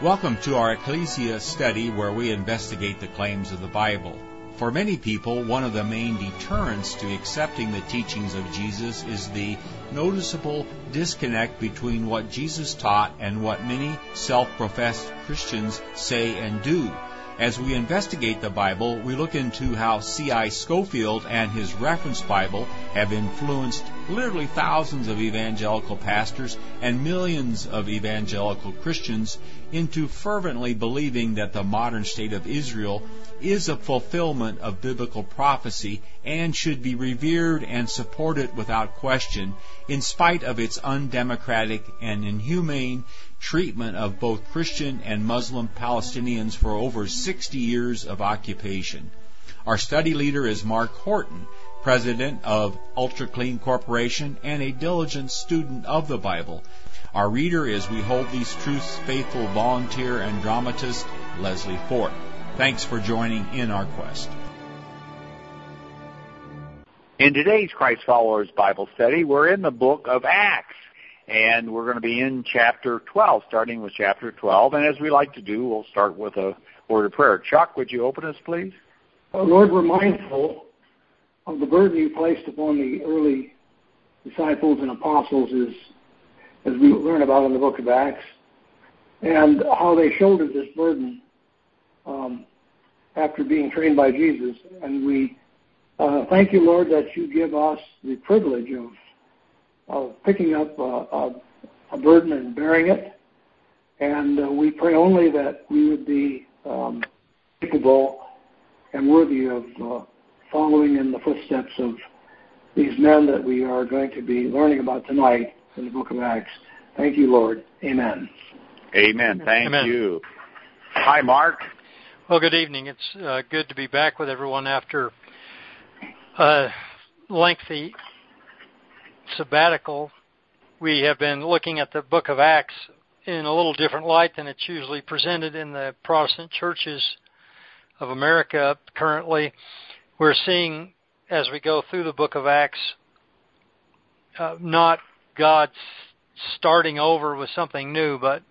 Welcome to our Ecclesia study where we investigate the claims of the Bible. For many people, one of the main deterrents to accepting the teachings of Jesus is the noticeable disconnect between what Jesus taught and what many self-professed Christians say and do. As we investigate the Bible, we look into how C.I. Scofield and his reference Bible have influenced literally thousands of evangelical pastors and millions of evangelical Christians into fervently believing that the modern state of Israel is a fulfillment of biblical prophecy and should be revered and supported without question in spite of its undemocratic and inhumane treatment of both Christian and Muslim Palestinians for over 60 years of occupation. Our study leader is Mark Horton, president of Ultra Clean Corporation and a diligent student of the Bible. Our reader is We Hold These Truths faithful volunteer and dramatist Leslie Fort. Thanks for joining in our quest. In today's Christ Followers Bible study, we're in the book of Acts and we're going to be in chapter 12, starting with chapter 12. And as we like to do, we'll start with a word of prayer. Chuck, would you open us, please? Lord, we're mindful of the burden you placed upon the early disciples and apostles as, as we learn about in the book of Acts, and how they shouldered this burden um, after being trained by Jesus. And we uh, thank you, Lord, that you give us the privilege of of picking up a, a, a burden and bearing it. And uh, we pray only that we would be um, capable and worthy of uh, following in the footsteps of these men that we are going to be learning about tonight in the book of Acts. Thank you, Lord. Amen. Amen. Thank Amen. you. Hi, Mark. Well, good evening. It's uh, good to be back with everyone after a lengthy sabbatical, we have been looking at the book of Acts in a little different light than it's usually presented in the Protestant churches of America currently. We're seeing as we go through the book of Acts, uh, not God starting over with something new, but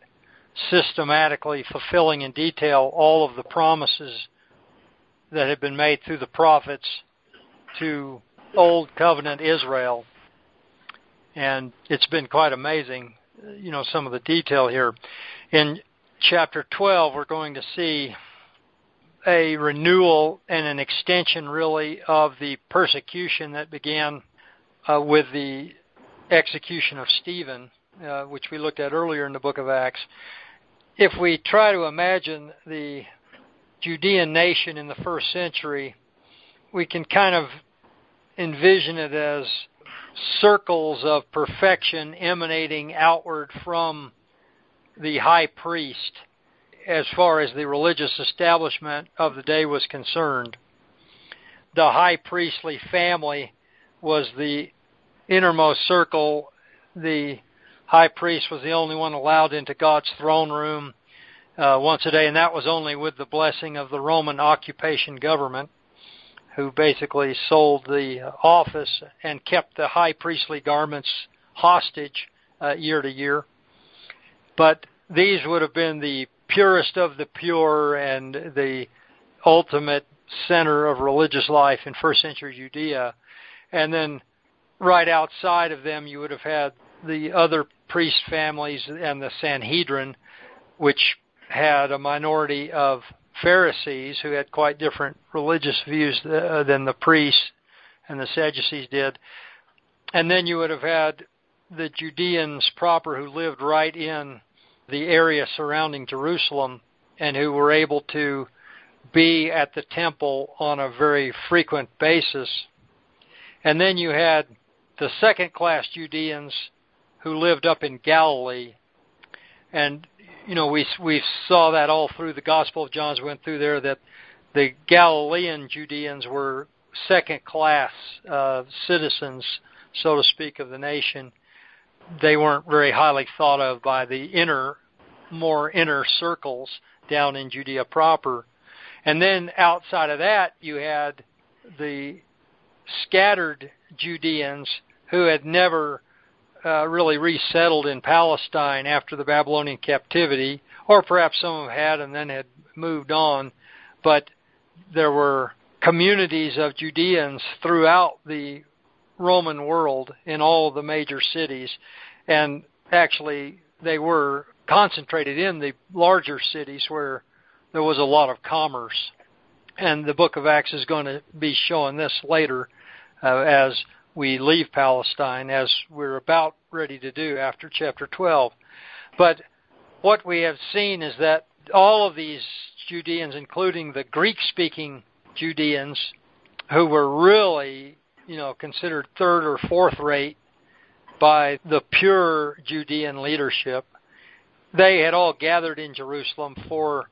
systematically fulfilling in detail all of the promises that had been made through the prophets to Old Covenant Israel and it's been quite amazing, you know, some of the detail here. In chapter 12, we're going to see a renewal and an extension, really, of the persecution that began uh, with the execution of Stephen, uh, which we looked at earlier in the book of Acts. If we try to imagine the Judean nation in the first century, we can kind of envision it as circles of perfection emanating outward from the high priest as far as the religious establishment of the day was concerned. The high priestly family was the innermost circle. The high priest was the only one allowed into God's throne room uh, once a day, and that was only with the blessing of the Roman occupation government who basically sold the office and kept the high priestly garments hostage uh, year to year. But these would have been the purest of the pure and the ultimate center of religious life in first century Judea. And then right outside of them, you would have had the other priest families and the Sanhedrin, which had a minority of Pharisees who had quite different religious views uh, than the priests and the Sadducees did. And then you would have had the Judeans proper who lived right in the area surrounding Jerusalem and who were able to be at the temple on a very frequent basis. And then you had the second class Judeans who lived up in Galilee. And you know, we we saw that all through the Gospel of John. Went through there that the Galilean Judeans were second class uh, citizens, so to speak, of the nation. They weren't very highly thought of by the inner, more inner circles down in Judea proper. And then outside of that, you had the scattered Judeans who had never uh, really resettled in Palestine after the Babylonian captivity, or perhaps some had and then had moved on, but there were communities of Judeans throughout the Roman world in all the major cities, and actually they were concentrated in the larger cities where there was a lot of commerce. And the book of Acts is going to be showing this later uh, as we leave Palestine, as we're about ready to do after chapter 12. But what we have seen is that all of these Judeans, including the Greek speaking Judeans, who were really, you know, considered third or fourth rate by the pure Judean leadership, they had all gathered in Jerusalem for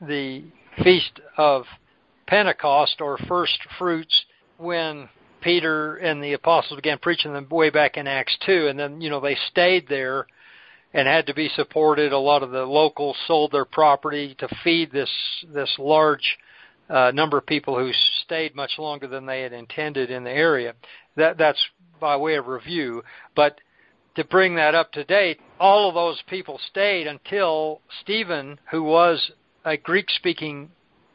the feast of Pentecost or first fruits when Peter and the apostles began preaching them way back in Acts 2 and then you know they stayed there and had to be supported a lot of the locals sold their property to feed this this large uh, number of people who stayed much longer than they had intended in the area that that's by way of review but to bring that up to date all of those people stayed until Stephen who was a Greek speaking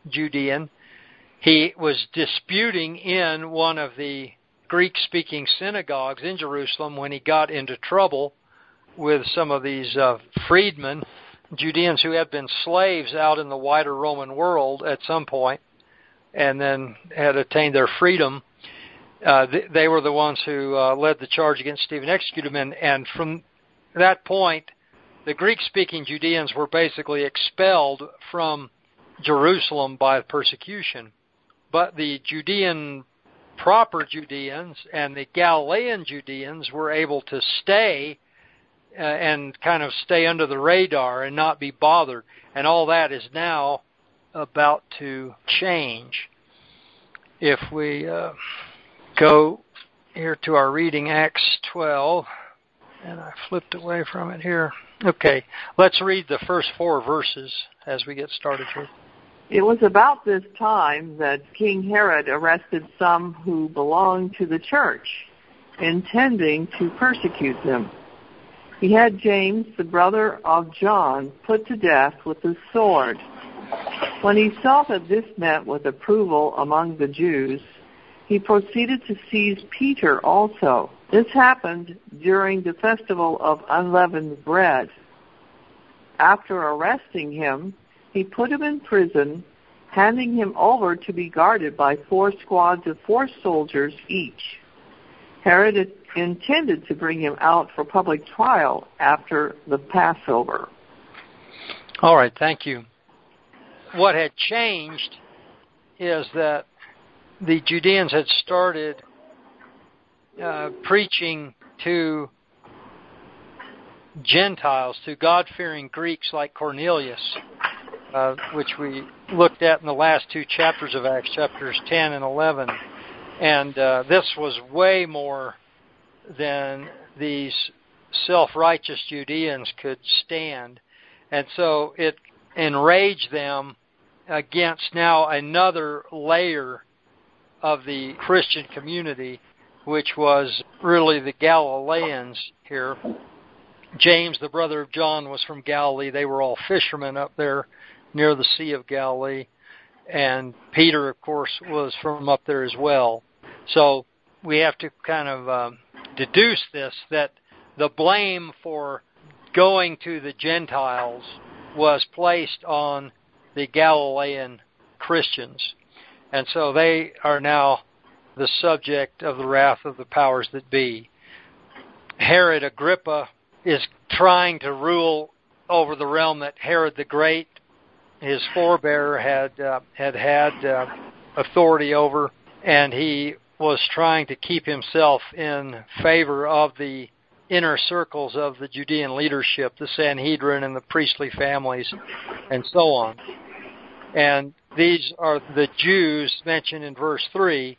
Judean. He was disputing in one of the Greek speaking synagogues in Jerusalem when he got into trouble with some of these uh, freedmen, Judeans who had been slaves out in the wider Roman world at some point and then had attained their freedom. Uh, th- they were the ones who uh, led the charge against Stephen, executed him, and, and from that point, the Greek speaking Judeans were basically expelled from Jerusalem by persecution. But the Judean, proper Judeans and the Galilean Judeans were able to stay uh, and kind of stay under the radar and not be bothered. And all that is now about to change. If we uh, go here to our reading, Acts 12, and I flipped away from it here. Okay, let's read the first four verses as we get started here. It was about this time that King Herod arrested some who belonged to the church, intending to persecute them. He had James, the brother of John, put to death with a sword. When he saw that this met with approval among the Jews, he proceeded to seize Peter also. This happened during the festival of unleavened bread. After arresting him, he put him in prison, handing him over to be guarded by four squads of four soldiers each. Herod intended to bring him out for public trial after the Passover. All right, thank you. What had changed is that the Judeans had started uh, preaching to Gentiles, to God fearing Greeks like Cornelius, uh, which we looked at in the last two chapters of Acts, chapters 10 and 11. And uh, this was way more than these self righteous Judeans could stand. And so it enraged them against now another layer of the Christian community, which was really the Galileans here. James, the brother of John, was from Galilee. They were all fishermen up there near the Sea of Galilee. And Peter, of course, was from up there as well. So we have to kind of um, deduce this that the blame for going to the Gentiles was placed on the Galilean Christians. And so they are now the subject of the wrath of the powers that be. Herod Agrippa is trying to rule over the realm that Herod the Great, his forebearer, had uh, had had uh, authority over, and he was trying to keep himself in favor of the inner circles of the Judean leadership, the Sanhedrin and the priestly families, and so on. And these are the Jews mentioned in verse 3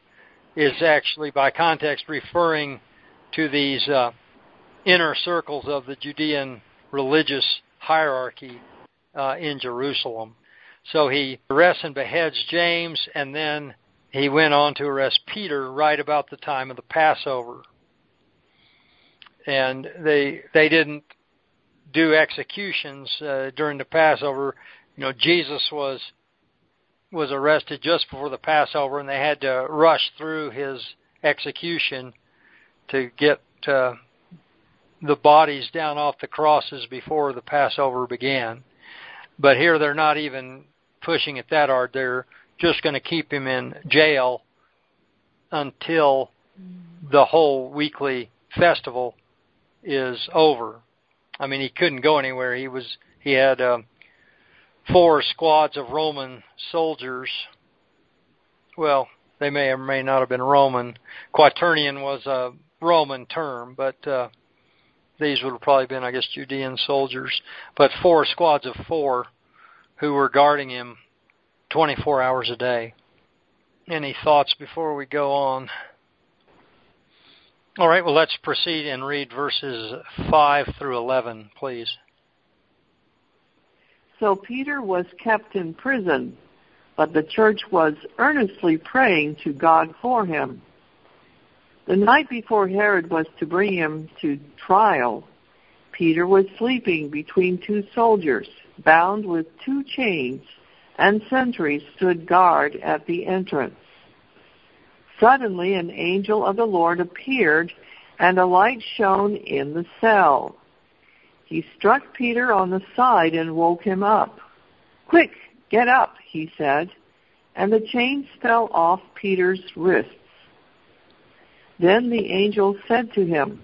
is actually by context referring to these uh, inner circles of the Judean religious hierarchy uh, in Jerusalem. So he arrests and beheads James, and then he went on to arrest Peter right about the time of the Passover. And they they didn't do executions uh, during the Passover. You know, Jesus was was arrested just before the Passover, and they had to rush through his execution to get uh, the bodies down off the crosses before the Passover began. But here they're not even pushing it that hard. They're just going to keep him in jail until the whole weekly festival is over. I mean, he couldn't go anywhere. He was he had uh, four squads of Roman soldiers. Well, they may or may not have been Roman. Quaternion was a Roman term, but uh, these would have probably been, I guess, Judean soldiers. But four squads of four who were guarding him 24 hours a day. Any thoughts before we go on? All right, well, let's proceed and read verses 5 through 11, please. So Peter was kept in prison, but the church was earnestly praying to God for him. The night before Herod was to bring him to trial, Peter was sleeping between two soldiers, bound with two chains, and sentries stood guard at the entrance. Suddenly an angel of the Lord appeared, and a light shone in the cell. He struck Peter on the side and woke him up. Quick, get up, he said, and the chains fell off Peter's wrists. Then the angel said to him,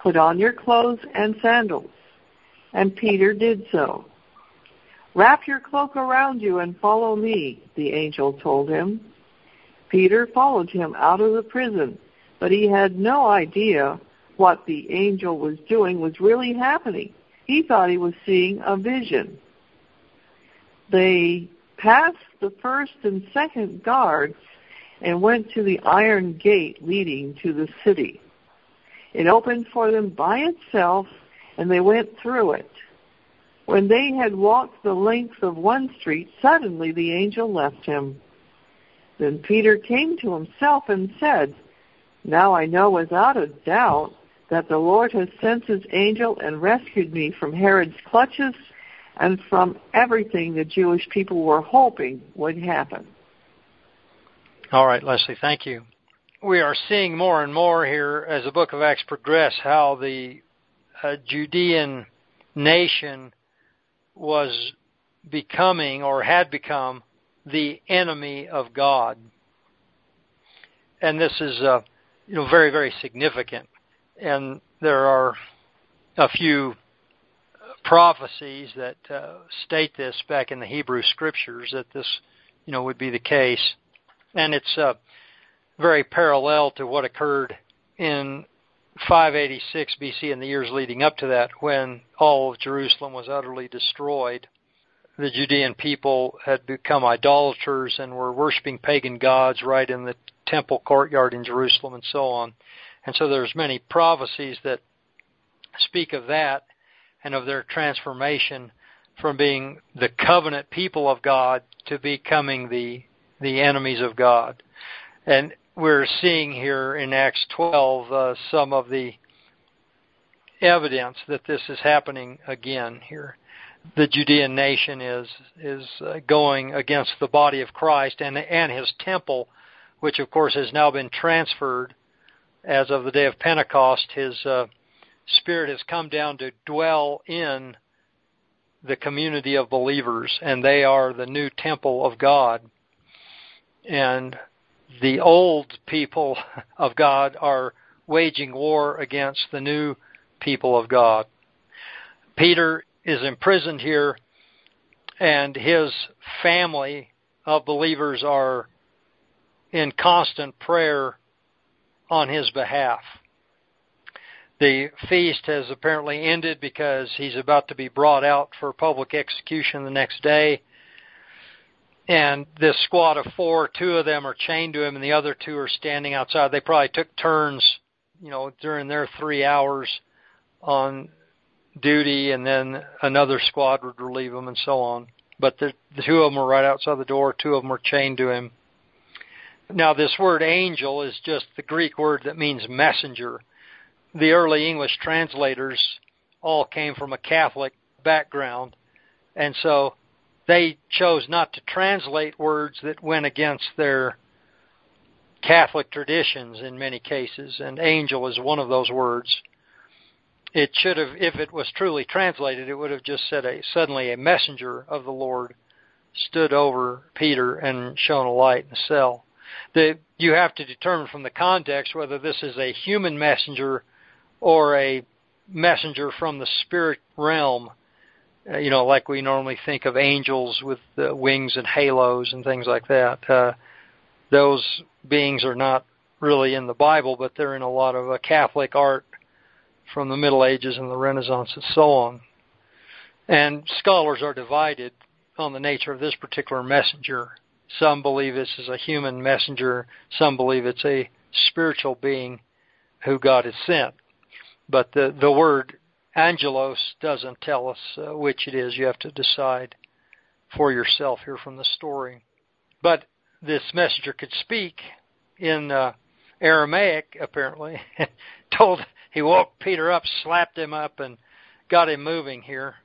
Put on your clothes and sandals. And Peter did so. Wrap your cloak around you and follow me, the angel told him. Peter followed him out of the prison, but he had no idea what the angel was doing was really happening. He thought he was seeing a vision. They passed the first and second guards and went to the iron gate leading to the city. It opened for them by itself, and they went through it. When they had walked the length of one street, suddenly the angel left him. Then Peter came to himself and said, Now I know without a doubt that the Lord has sent his angel and rescued me from Herod's clutches and from everything the Jewish people were hoping would happen. All right, Leslie, thank you. We are seeing more and more here as the book of Acts progresses how the uh, Judean nation was becoming or had become the enemy of God. And this is uh, you know very very significant. And there are a few prophecies that uh, state this back in the Hebrew scriptures that this you know would be the case and it's uh, very parallel to what occurred in 586 BC and the years leading up to that when all of Jerusalem was utterly destroyed. The Judean people had become idolaters and were worshiping pagan gods right in the temple courtyard in Jerusalem and so on. And so there's many prophecies that speak of that and of their transformation from being the covenant people of God to becoming the the enemies of God. And we're seeing here in Acts 12 uh, some of the evidence that this is happening again here. The Judean nation is is uh, going against the body of Christ and and his temple, which of course has now been transferred as of the day of Pentecost. His uh, spirit has come down to dwell in the community of believers, and they are the new temple of God and the old people of God are waging war against the new people of God. Peter is imprisoned here, and his family of believers are in constant prayer on his behalf. The feast has apparently ended because he's about to be brought out for public execution the next day and this squad of four, two of them are chained to him, and the other two are standing outside. They probably took turns, you know, during their three hours on duty, and then another squad would relieve them, and so on. But the, the two of them are right outside the door. Two of them are chained to him. Now, this word angel is just the Greek word that means messenger. The early English translators all came from a Catholic background, and so they chose not to translate words that went against their Catholic traditions in many cases, and angel is one of those words. It should have, if it was truly translated, it would have just said a suddenly a messenger of the Lord stood over Peter and shone a light in the cell. The, you have to determine from the context whether this is a human messenger or a messenger from the spirit realm. Uh, you know, like we normally think of angels with uh, wings and halos and things like that. Uh, those beings are not really in the Bible, but they're in a lot of uh, Catholic art from the Middle Ages and the Renaissance and so on. And scholars are divided on the nature of this particular messenger. Some believe this is a human messenger. Some believe it's a spiritual being who God has sent. But the the word angelos doesn't tell us uh, which it is. You have to decide for yourself here from the story. But this messenger could speak in uh, Aramaic, apparently. Told he woke Peter up, slapped him up, and got him moving here.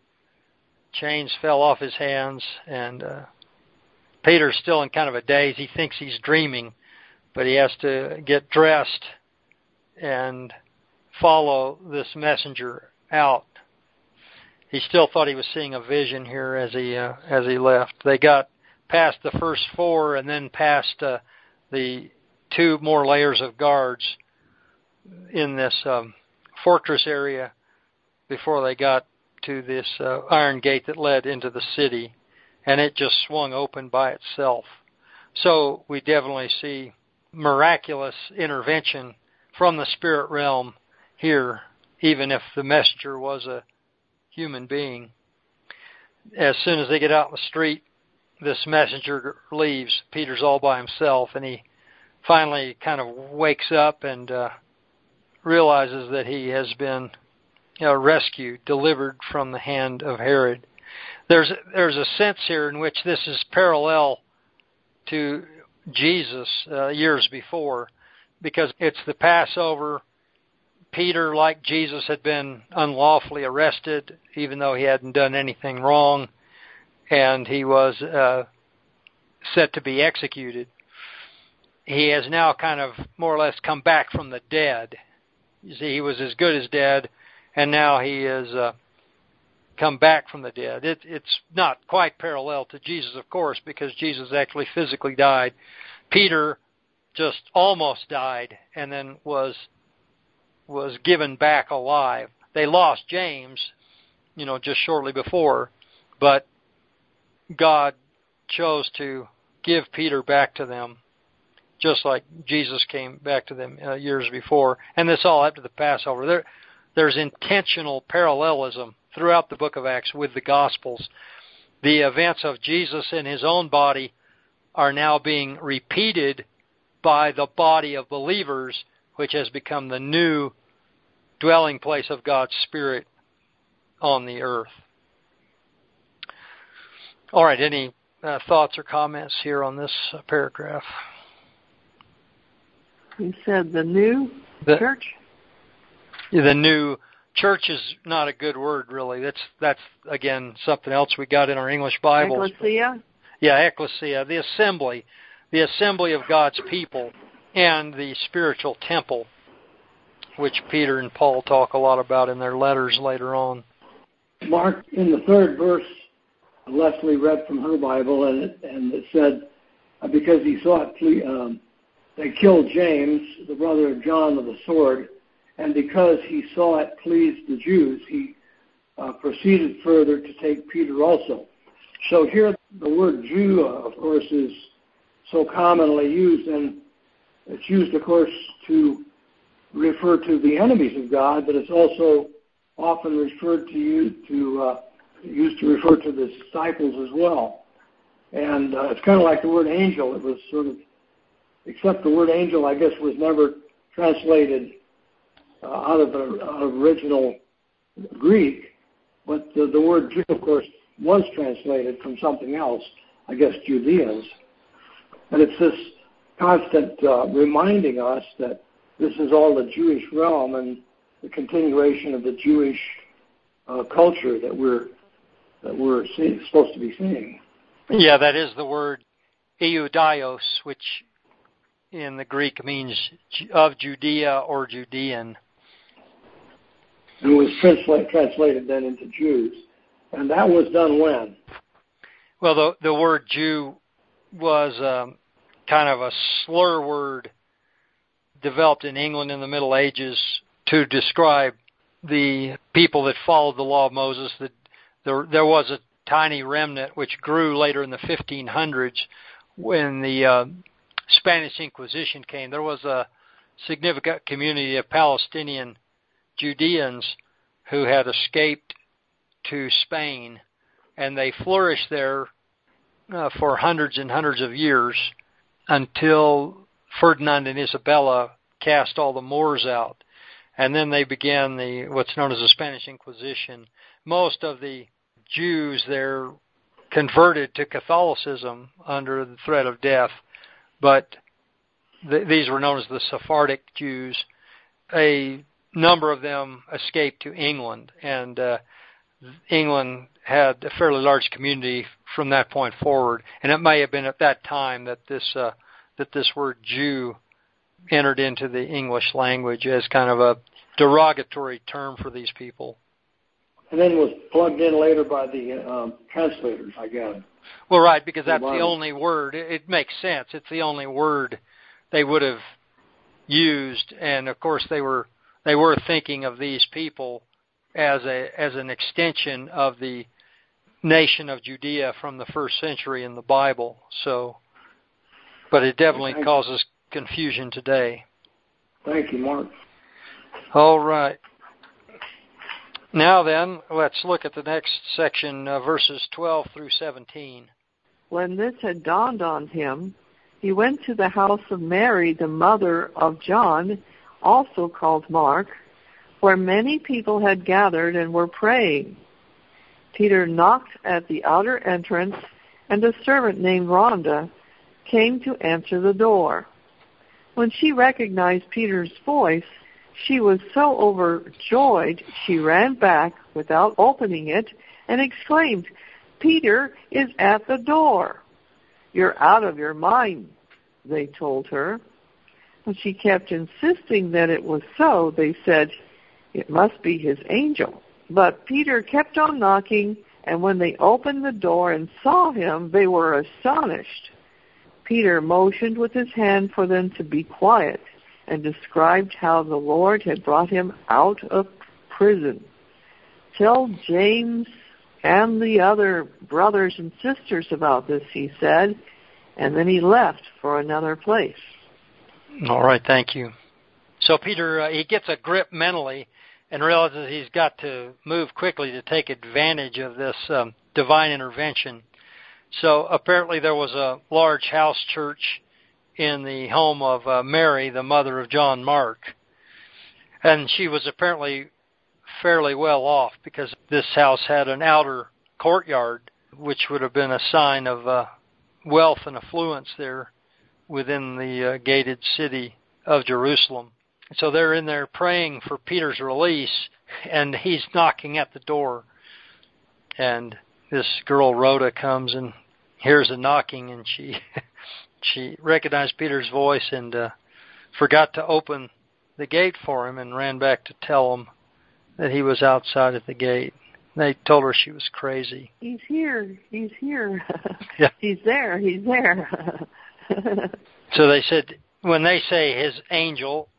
Chains fell off his hands, and uh, Peter's still in kind of a daze. He thinks he's dreaming, but he has to get dressed and follow this messenger out. He still thought he was seeing a vision here as he uh, as he left. They got past the first four and then past uh, the two more layers of guards in this um, fortress area before they got to this uh, iron gate that led into the city, and it just swung open by itself. So we definitely see miraculous intervention from the spirit realm here, even if the messenger was a human being. As soon as they get out in the street, this messenger leaves. Peter's all by himself, and he finally kind of wakes up and uh, realizes that he has been you know, rescued, delivered from the hand of Herod. There's there's a sense here in which this is parallel to Jesus uh, years before, because it's the Passover. Peter, like Jesus, had been unlawfully arrested, even though he hadn't done anything wrong, and he was uh, set to be executed. He has now kind of more or less come back from the dead. You see, he was as good as dead, and now he has uh, come back from the dead. It, it's not quite parallel to Jesus, of course, because Jesus actually physically died. Peter just almost died and then was was given back alive. They lost James, you know, just shortly before, but God chose to give Peter back to them just like Jesus came back to them uh, years before. And this all after the Passover. There, there's intentional parallelism throughout the book of Acts with the Gospels. The events of Jesus in his own body are now being repeated by the body of believers, which has become the new dwelling place of God's Spirit on the earth. All right, any uh, thoughts or comments here on this uh, paragraph? You said the new the, church? The new church is not a good word really. That's that's again something else we got in our English Bibles. Ecclesia? Yeah, ecclesia, the assembly, the assembly of God's people and the spiritual temple which Peter and Paul talk a lot about in their letters later on. Mark, in the third verse, Leslie read from her Bible, and it, and it said, uh, because he saw it, um, they killed James, the brother of John, with a sword, and because he saw it pleased the Jews, he uh, proceeded further to take Peter also. So here, the word Jew, uh, of course, is so commonly used, and it's used, of course, to refer to the enemies of God, but it's also often referred to you to uh, used to refer to the disciples as well. And uh, it's kind of like the word angel. It was sort of except the word angel, I guess, was never translated uh, out of the out of original Greek, but the, the word Jew, of course, was translated from something else, I guess, Judeans. And it's this constant uh, reminding us that this is all the Jewish realm and the continuation of the Jewish uh, culture that we're that we're see, supposed to be seeing. Yeah, that is the word Ioudaios, which in the Greek means of Judea or Judean. It was translate, translated then into Jews. And that was done when? Well, the the word Jew was um, kind of a slur word developed in England in the Middle Ages to describe the people that followed the law of Moses. That there there was a tiny remnant which grew later in the 1500s when the uh, Spanish Inquisition came. There was a significant community of Palestinian Judeans who had escaped to Spain, and they flourished there uh, for hundreds and hundreds of years until Ferdinand and Isabella cast all the Moors out, and then they began the what's known as the Spanish Inquisition. Most of the Jews there converted to Catholicism under the threat of death, but th- these were known as the Sephardic Jews. A number of them escaped to England, and uh, England had a fairly large community from that point forward. And it may have been at that time that this uh, that this word Jew entered into the English language as kind of a derogatory term for these people. And then was plugged in later by the um, translators, I guess. Well, right, because that's the only word. It, it makes sense. It's the only word they would have used, and of course they were they were thinking of these people as a as an extension of the nation of Judea from the first century in the Bible. So, but it definitely Thank causes confusion today. Thank you, Mark. All right. Now then, let's look at the next section, uh, verses 12 through 17. When this had dawned on him, he went to the house of Mary, the mother of John, also called Mark, where many people had gathered and were praying. Peter knocked at the outer entrance, and a servant named Rhonda came to answer the door. When she recognized Peter's voice, she was so overjoyed she ran back without opening it and exclaimed, Peter is at the door. You're out of your mind, they told her. When she kept insisting that it was so, they said, it must be his angel. But Peter kept on knocking, and when they opened the door and saw him, they were astonished. Peter motioned with his hand for them to be quiet and described how the Lord had brought him out of prison. Tell James and the other brothers and sisters about this, he said, and then he left for another place. All right, thank you. So Peter, uh, he gets a grip mentally and realizes he's got to move quickly to take advantage of this um, divine intervention. So apparently there was a large house church in the home of uh, Mary, the mother of John Mark. And she was apparently fairly well off because this house had an outer courtyard, which would have been a sign of uh, wealth and affluence there within the uh, gated city of Jerusalem. So they're in there praying for Peter's release, and he's knocking at the door. And this girl Rhoda comes and hears a knocking, and she she recognized Peter's voice and uh, forgot to open the gate for him, and ran back to tell him that he was outside at the gate. They told her she was crazy. He's here. He's here. yeah. He's there. He's there. so they said when they say his angel,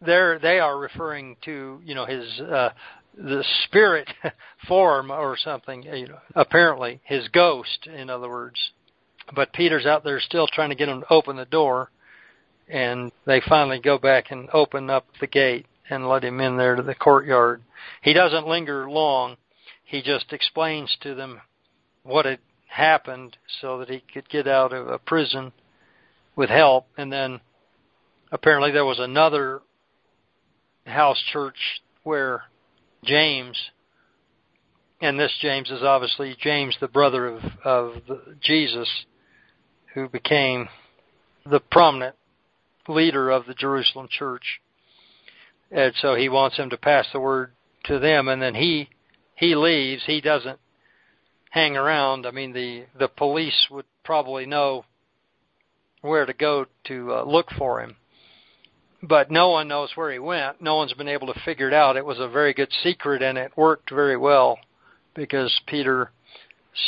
they're they are referring to you know his uh, the spirit form or something. You know, apparently his ghost, in other words. But Peter's out there still trying to get him to open the door, and they finally go back and open up the gate and let him in there to the courtyard. He doesn't linger long. He just explains to them what had happened so that he could get out of a prison with help. And then apparently there was another house church where James, and this James is obviously James, the brother of, of Jesus, who became the prominent leader of the Jerusalem church. And so he wants him to pass the word to them, and then he he leaves, he doesn't hang around. I mean, the the police would probably know where to go to uh, look for him. But no one knows where he went. No one's been able to figure it out. It was a very good secret and it worked very well because Peter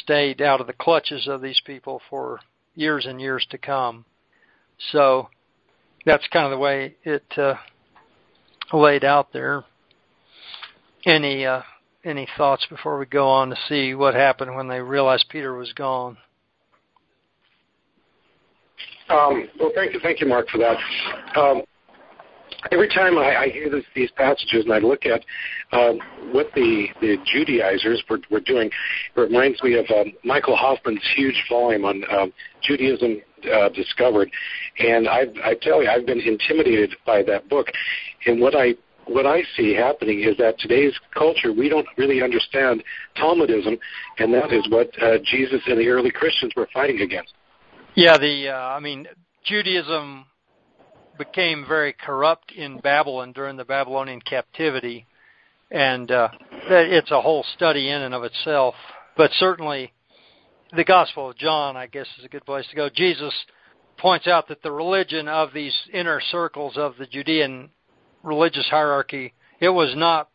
stayed out of the clutches of these people for years and years to come. So that's kind of the way it uh, laid out there. Any uh, any thoughts before we go on to see what happened when they realized Peter was gone? Um, well, thank you, thank you, Mark, for that. Um, every time I, I hear this, these passages and I look at um, what the, the Judaizers were, were doing, it reminds me of um, Michael Hoffman's huge volume on um, Judaism uh, Discovered, and I, I tell you, I've been intimidated by that book. And what I what I see happening is that today's culture, we don't really understand Talmudism, and that is what uh, Jesus and the early Christians were fighting against. Yeah, the uh, I mean Judaism became very corrupt in Babylon during the Babylonian captivity, and uh, it's a whole study in and of itself. But certainly, the Gospel of John, I guess, is a good place to go. Jesus points out that the religion of these inner circles of the Judean religious hierarchy, it was not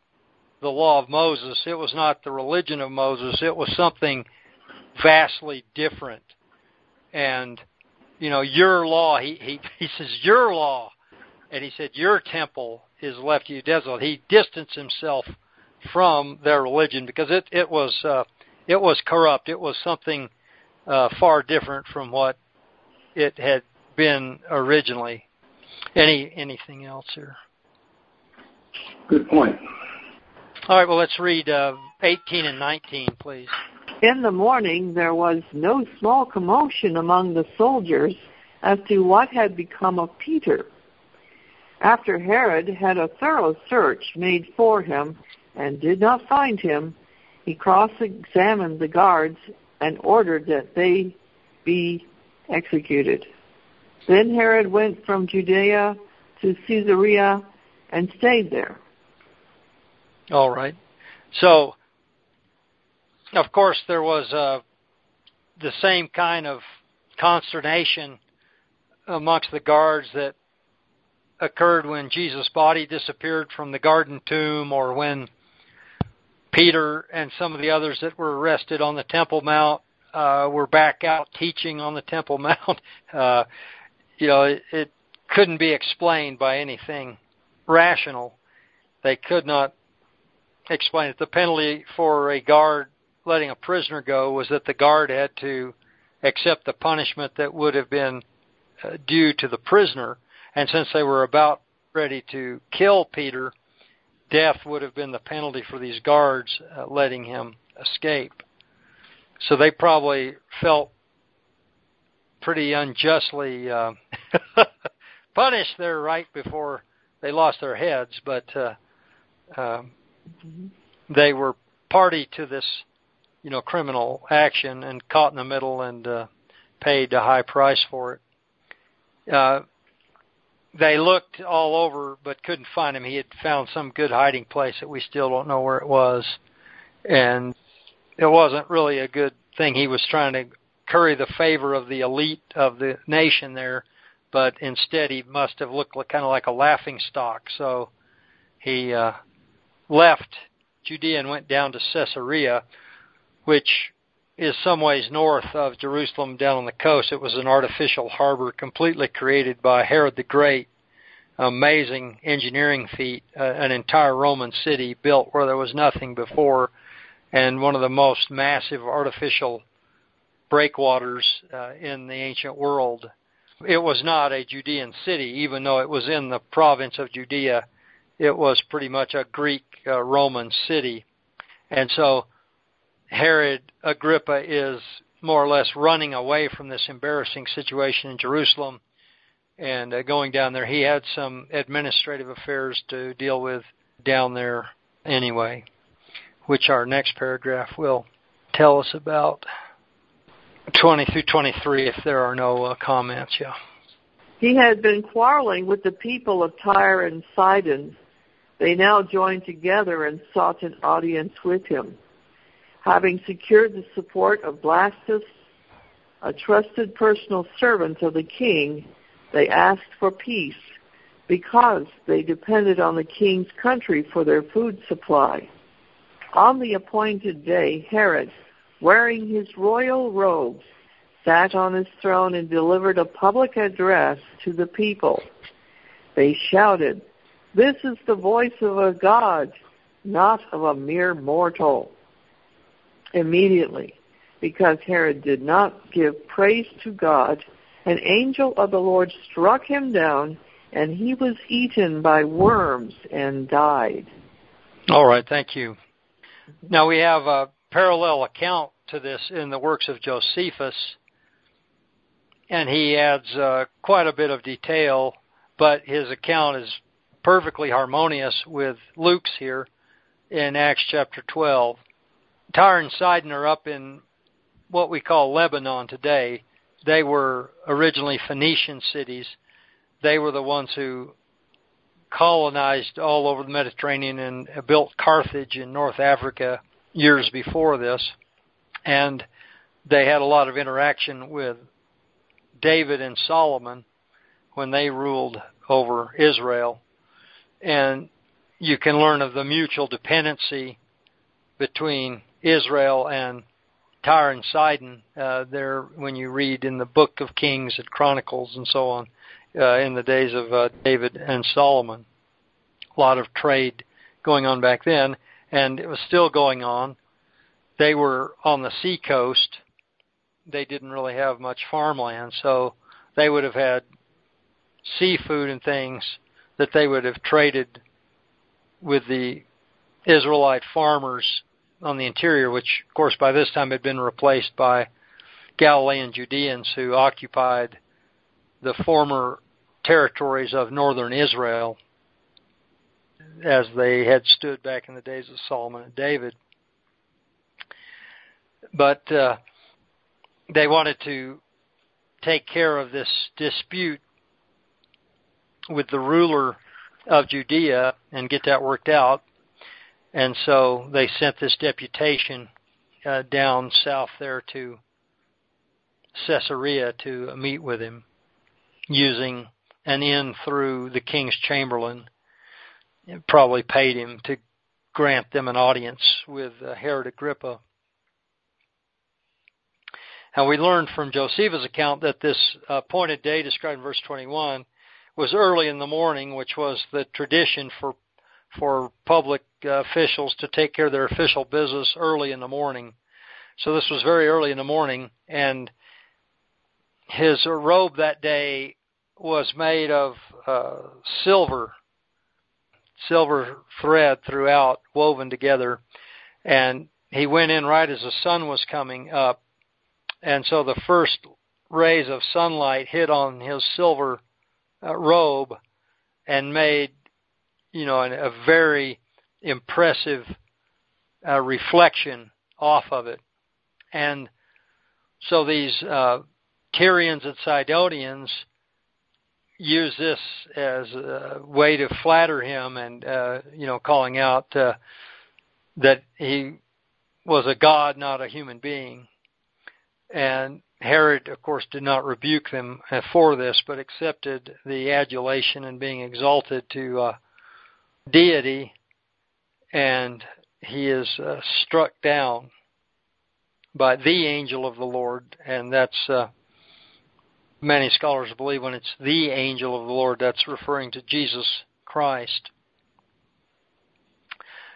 the law of Moses, it was not the religion of Moses, it was something vastly different and you know your law he he he says your law. And he said your temple is left you desolate. He distanced himself from their religion because it it was uh it was corrupt. It was something uh far different from what it had been originally. Any anything else here? Good point. All right well let's read uh 18 and 19 please in the morning there was no small commotion among the soldiers as to what had become of Peter. After Herod had a thorough search made for him and did not find him, he cross-examined the guards and ordered that they be executed. Then Herod went from Judea to Caesarea and stayed there. All right. So of course, there was uh, the same kind of consternation amongst the guards that occurred when Jesus' body disappeared from the garden tomb or when Peter and some of the others that were arrested on the Temple Mount uh, were back out teaching on the Temple Mount. Uh, you know, it, it couldn't be explained by anything rational. They could not explain it. The penalty for a guard letting a prisoner go was that the guard had to accept the punishment that would have been uh, due to the prisoner. And since they were about ready to kill Peter, death would have been the penalty for these guards uh, letting him escape. So they probably felt pretty unjustly uh, punished there right before they lost their heads, but uh, uh, they were party to this you know, criminal action and caught in the middle and uh, paid a high price for it. Uh, they looked all over but couldn't find him. He had found some good hiding place that we still don't know where it was, and it wasn't really a good thing. He was trying to curry the favor of the elite of the nation there, but instead he must have looked like, kind of like a laughing stock. So he uh, left Judea and went down to Caesarea which is some ways north of Jerusalem down on the coast. It was an artificial harbor completely created by Herod the Great. Amazing engineering feat, uh, an entire Roman city built where there was nothing before, and one of the most massive artificial breakwaters uh, in the ancient world. It was not a Judean city, even though it was in the province of Judea. It was pretty much a Greek uh, Roman city. And so Herod Agrippa is more or less running away from this embarrassing situation in Jerusalem and uh, going down there. He had some administrative affairs to deal with down there anyway, which our next paragraph will tell us about. 20 through 23, if there are no uh, comments, yeah. He had been quarreling with the people of Tyre and Sidon. They now joined together and sought an audience with him. Having secured the support of Blastus, a trusted personal servant of the king, they asked for peace because they depended on the king's country for their food supply. On the appointed day, Herod, wearing his royal robes, sat on his throne and delivered a public address to the people. They shouted, This is the voice of a God, not of a mere mortal. Immediately, because Herod did not give praise to God, an angel of the Lord struck him down, and he was eaten by worms and died. All right, thank you. Now we have a parallel account to this in the works of Josephus, and he adds uh, quite a bit of detail, but his account is perfectly harmonious with Luke's here in Acts chapter 12. Tyre and Sidon are up in what we call Lebanon today. They were originally Phoenician cities. They were the ones who colonized all over the Mediterranean and built Carthage in North Africa years before this. And they had a lot of interaction with David and Solomon when they ruled over Israel. And you can learn of the mutual dependency between Israel and Tyre and Sidon uh, there when you read in the book of Kings and Chronicles and so on uh, in the days of uh, David and Solomon. A lot of trade going on back then, and it was still going on. They were on the sea coast. They didn't really have much farmland, so they would have had seafood and things that they would have traded with the Israelite farmers on the interior, which, of course, by this time had been replaced by Galilean Judeans who occupied the former territories of northern Israel as they had stood back in the days of Solomon and David. But uh, they wanted to take care of this dispute with the ruler of Judea and get that worked out. And so they sent this deputation uh, down south there to Caesarea to meet with him using an in through the king's chamberlain. It probably paid him to grant them an audience with uh, Herod Agrippa. And we learned from Josephus' account that this appointed day described in verse 21 was early in the morning, which was the tradition for for public officials to take care of their official business early in the morning. So this was very early in the morning, and his robe that day was made of uh, silver, silver thread throughout, woven together, and he went in right as the sun was coming up, and so the first rays of sunlight hit on his silver uh, robe and made you know, a very impressive uh, reflection off of it. And so these uh, Tyrians and Sidonians use this as a way to flatter him and, uh, you know, calling out uh, that he was a god, not a human being. And Herod, of course, did not rebuke them for this, but accepted the adulation and being exalted to uh, deity, and he is uh, struck down by the angel of the Lord, and that's uh, many scholars believe when it's the angel of the Lord, that's referring to Jesus Christ.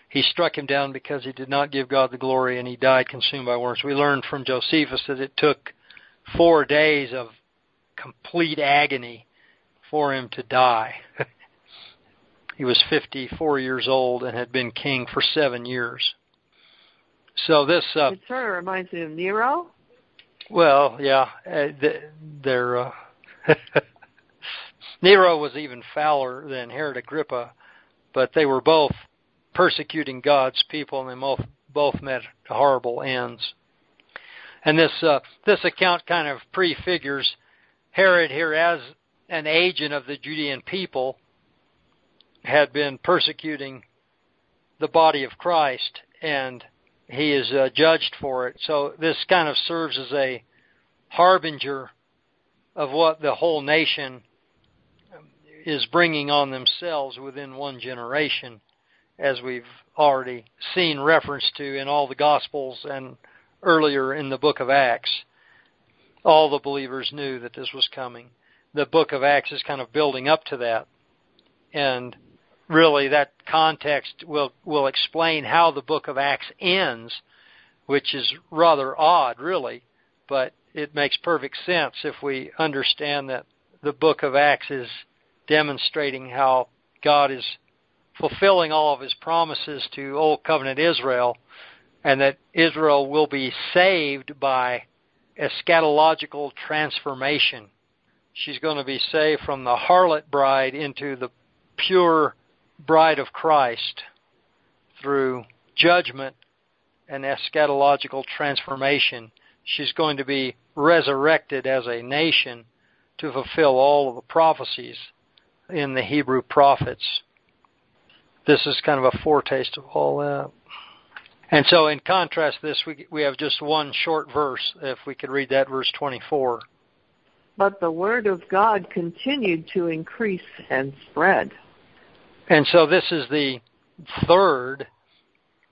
He struck him down because he did not give God the glory, and he died consumed by worms. We learned from Josephus that it took four days of complete agony for him to die. He was 54 years old and had been king for seven years. So this uh, it sort of reminds me of Nero. Well, yeah, uh, they're uh, Nero was even fouler than Herod Agrippa, but they were both persecuting God's people, and they both both met horrible ends. And this uh, this account kind of prefigures Herod here as an agent of the Judean people had been persecuting the body of Christ and he is uh, judged for it. So this kind of serves as a harbinger of what the whole nation is bringing on themselves within one generation, as we've already seen reference to in all the Gospels and earlier in the book of Acts. All the believers knew that this was coming. The book of Acts is kind of building up to that. And really that context will will explain how the book of Acts ends, which is rather odd really, but it makes perfect sense if we understand that the book of Acts is demonstrating how God is fulfilling all of his promises to Old Covenant Israel and that Israel will be saved by eschatological transformation. She's going to be saved from the harlot bride into the pure bride of Christ through judgment and eschatological transformation. She's going to be resurrected as a nation to fulfill all of the prophecies in the Hebrew prophets. This is kind of a foretaste of all that. And so, in contrast this, we, we have just one short verse, if we could read that, verse 24. But the word of God continued to increase and spread. And so, this is the third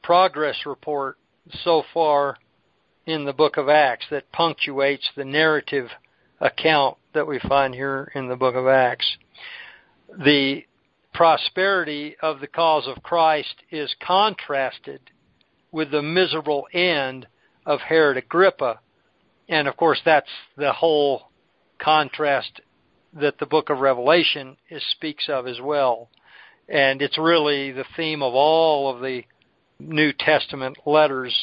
progress report so far in the book of Acts that punctuates the narrative account that we find here in the book of Acts the prosperity of the cause of Christ is contrasted with the miserable end of Herod Agrippa. And of course, that's the whole contrast that the book of Revelation is, speaks of as well. And it's really the theme of all of the New Testament letters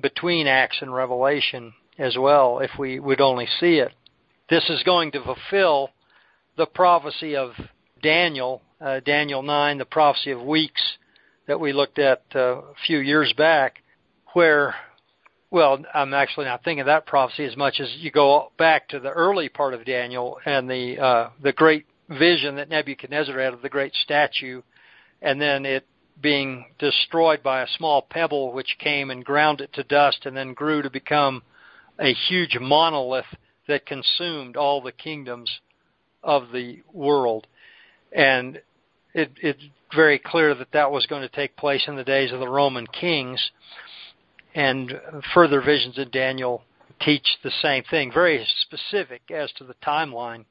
between Acts and Revelation as well, if we would only see it. This is going to fulfill the prophecy of Daniel, uh, Daniel 9, the prophecy of weeks that we looked at uh, a few years back, where, well, I'm actually not thinking of that prophecy as much as you go back to the early part of Daniel and the uh, the great vision that Nebuchadnezzar had of the great statue, and then it being destroyed by a small pebble which came and ground it to dust and then grew to become a huge monolith that consumed all the kingdoms of the world and it, it's very clear that that was going to take place in the days of the Roman kings, and further visions in Daniel teach the same thing, very specific as to the timeline.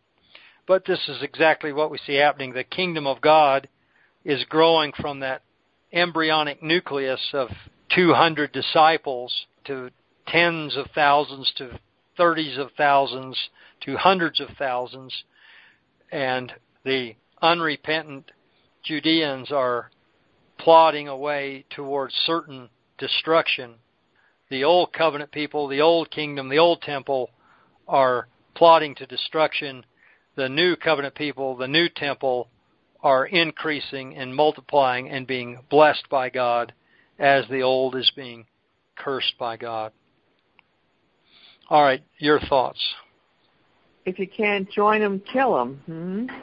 But this is exactly what we see happening. The kingdom of God is growing from that embryonic nucleus of 200 disciples to tens of thousands to thirties of thousands to hundreds of thousands and the unrepentant Judeans are plodding away towards certain destruction. The old covenant people, the old kingdom, the old temple are plodding to destruction. The new covenant people, the new temple are increasing and multiplying and being blessed by God as the old is being cursed by God. All right, your thoughts. If you can't join them, kill them. Hmm?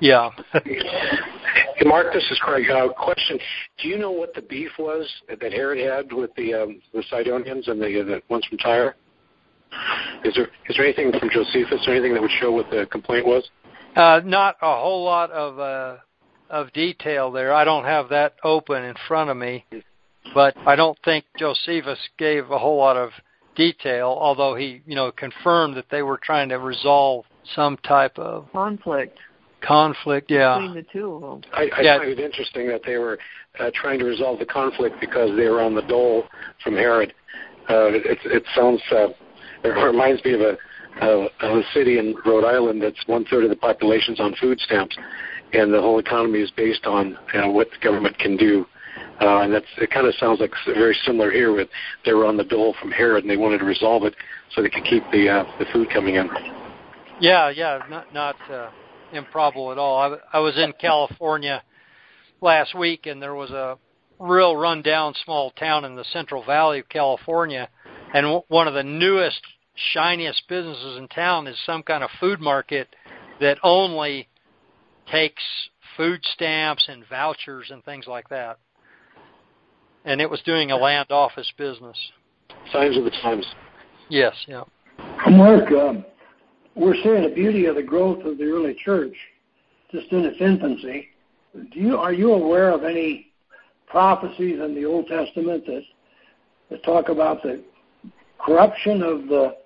Yeah. hey, Mark, this is Craig. Uh, question: Do you know what the beef was that Herod had with the um, the Sidonians and the, uh, the ones from Tyre? Is there is there anything from Josephus or anything that would show what the complaint was? Uh, not a whole lot of uh, of detail there. I don't have that open in front of me, but I don't think Josephus gave a whole lot of detail. Although he, you know, confirmed that they were trying to resolve some type of conflict conflict, yeah. Between the two of them. I, I yeah. find it interesting that they were uh, trying to resolve the conflict because they were on the dole from Herod. Uh, it, it sounds, uh, it reminds me of a, of a city in Rhode Island that's one third of the population's on food stamps, and the whole economy is based on you know, what the government can do. Uh, and that's it. Kind of sounds like very similar here. With they were on the dole from Herod, and they wanted to resolve it so they could keep the uh, the food coming in. Yeah, yeah, not not uh, improbable at all. I, I was in California last week, and there was a real rundown small town in the Central Valley of California, and w- one of the newest, shiniest businesses in town is some kind of food market that only takes food stamps and vouchers and things like that. and it was doing a land office business. Signs of the times. Yes, yeah. Mark, um, we're seeing the beauty of the growth of the early church, just in its infancy. Do you are you aware of any prophecies in the Old Testament that that talk about the corruption of the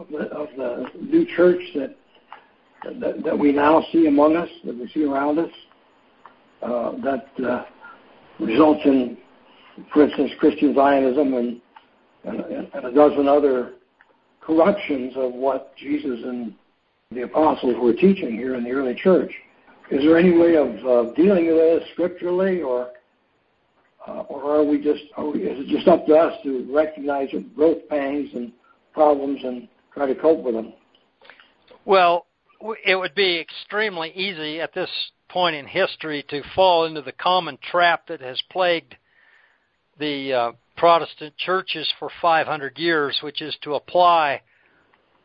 of the, of the new church that, that that we now see among us, that we see around us, uh, that uh, results in, for instance, Christian Zionism and, and, and a dozen other corruptions of what Jesus and the apostles were teaching here in the early church. Is there any way of uh, dealing with this scripturally, or uh, or are we just are we, is it just up to us to recognize the growth pains and problems and try to cope with them? Well, it would be extremely easy at this point in history to fall into the common trap that has plagued the uh, Protestant churches for 500 years, which is to apply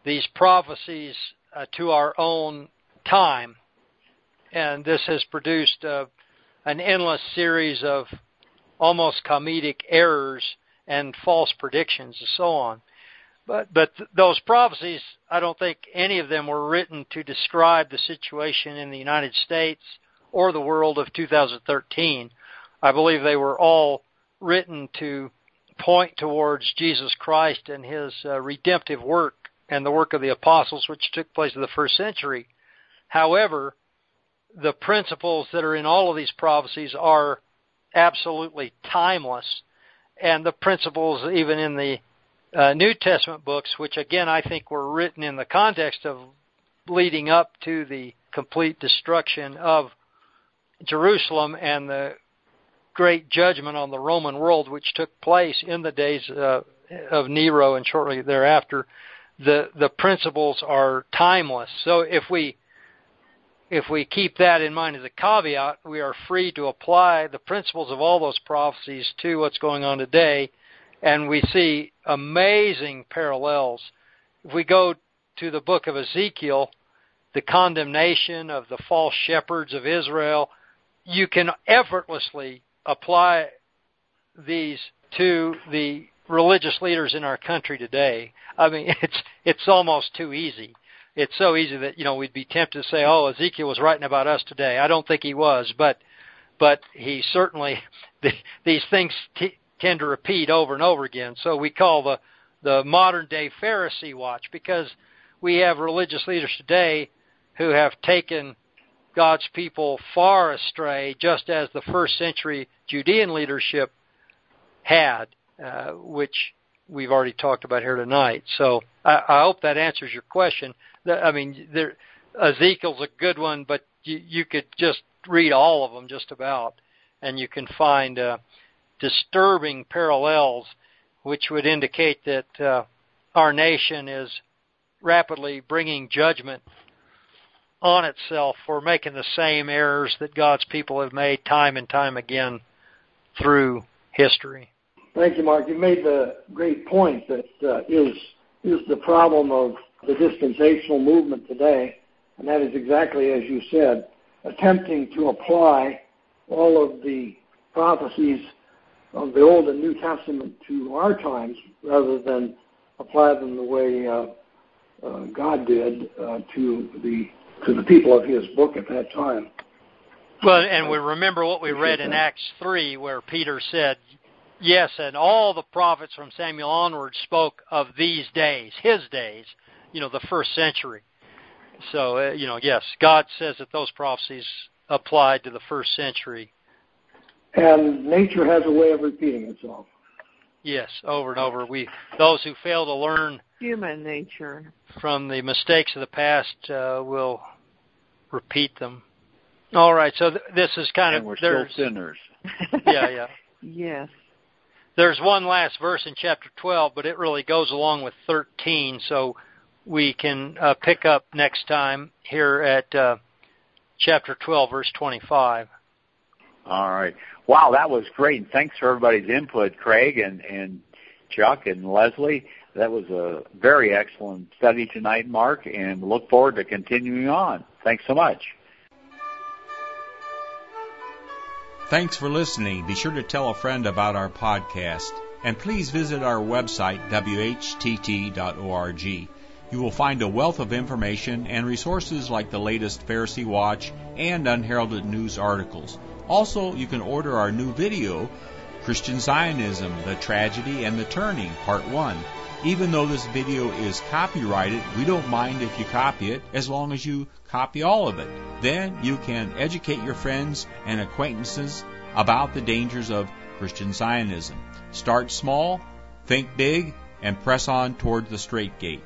these prophecies uh, to our own time. And this has produced uh, an endless series of almost comedic errors and false predictions and so on. But but those prophecies, I don't think any of them were written to describe the situation in the United States or the world of 2013. I believe they were all written to point towards Jesus Christ and his uh, redemptive work and the work of the apostles which took place in the first century. However, the principles that are in all of these prophecies are absolutely timeless and the principles even in the uh, New Testament books, which again I think were written in the context of leading up to the complete destruction of Jerusalem and the great judgment on the Roman world, which took place in the days uh, of Nero and shortly thereafter, the the principles are timeless. So if we if we keep that in mind as a caveat, we are free to apply the principles of all those prophecies to what's going on today and we see amazing parallels. If we go to the book of Ezekiel, the condemnation of the false shepherds of Israel, you can effortlessly apply these to the religious leaders in our country today. I mean, it's it's almost too easy. It's so easy that you know we'd be tempted to say, "Oh, Ezekiel was writing about us today." I don't think he was, but but he certainly the, these things t- tend to repeat over and over again. So we call the the modern day Pharisee watch because we have religious leaders today who have taken God's people far astray, just as the first century Judean leadership had, uh, which we've already talked about here tonight. So I, I hope that answers your question. I mean, there, Ezekiel's a good one, but you, you could just read all of them just about, and you can find uh, disturbing parallels which would indicate that uh, our nation is rapidly bringing judgment on itself for making the same errors that God's people have made time and time again through history. Thank you, Mark. You made the great point that uh, is is the problem of the dispensational movement today, and that is exactly as you said, attempting to apply all of the prophecies of the Old and New Testament to our times rather than apply them the way uh, uh, God did uh, to the to the people of His book at that time. Well, and we remember what we read in Acts three, where Peter said, "Yes, and all the prophets from Samuel onward spoke of these days, His days, you know, the first century." So, uh, you know, yes, God says that those prophecies applied to the first century and nature has a way of repeating itself. Yes, over and over. We those who fail to learn human nature from the mistakes of the past uh, will repeat them. All right, so th- this is kind and of we're still sinners. yeah, yeah. yes. There's one last verse in chapter 12, but it really goes along with 13, so we can uh, pick up next time here at uh, chapter 12, verse 25. All right. Wow, that was great. And thanks for everybody's input, Craig and, and Chuck and Leslie. That was a very excellent study tonight, Mark, and look forward to continuing on. Thanks so much. Thanks for listening. Be sure to tell a friend about our podcast. And please visit our website, whtt.org. You will find a wealth of information and resources like the latest Pharisee Watch and unheralded news articles. Also, you can order our new video, Christian Zionism, The Tragedy and the Turning, Part 1. Even though this video is copyrighted, we don't mind if you copy it as long as you copy all of it. Then you can educate your friends and acquaintances about the dangers of Christian Zionism. Start small, think big, and press on toward the strait gate.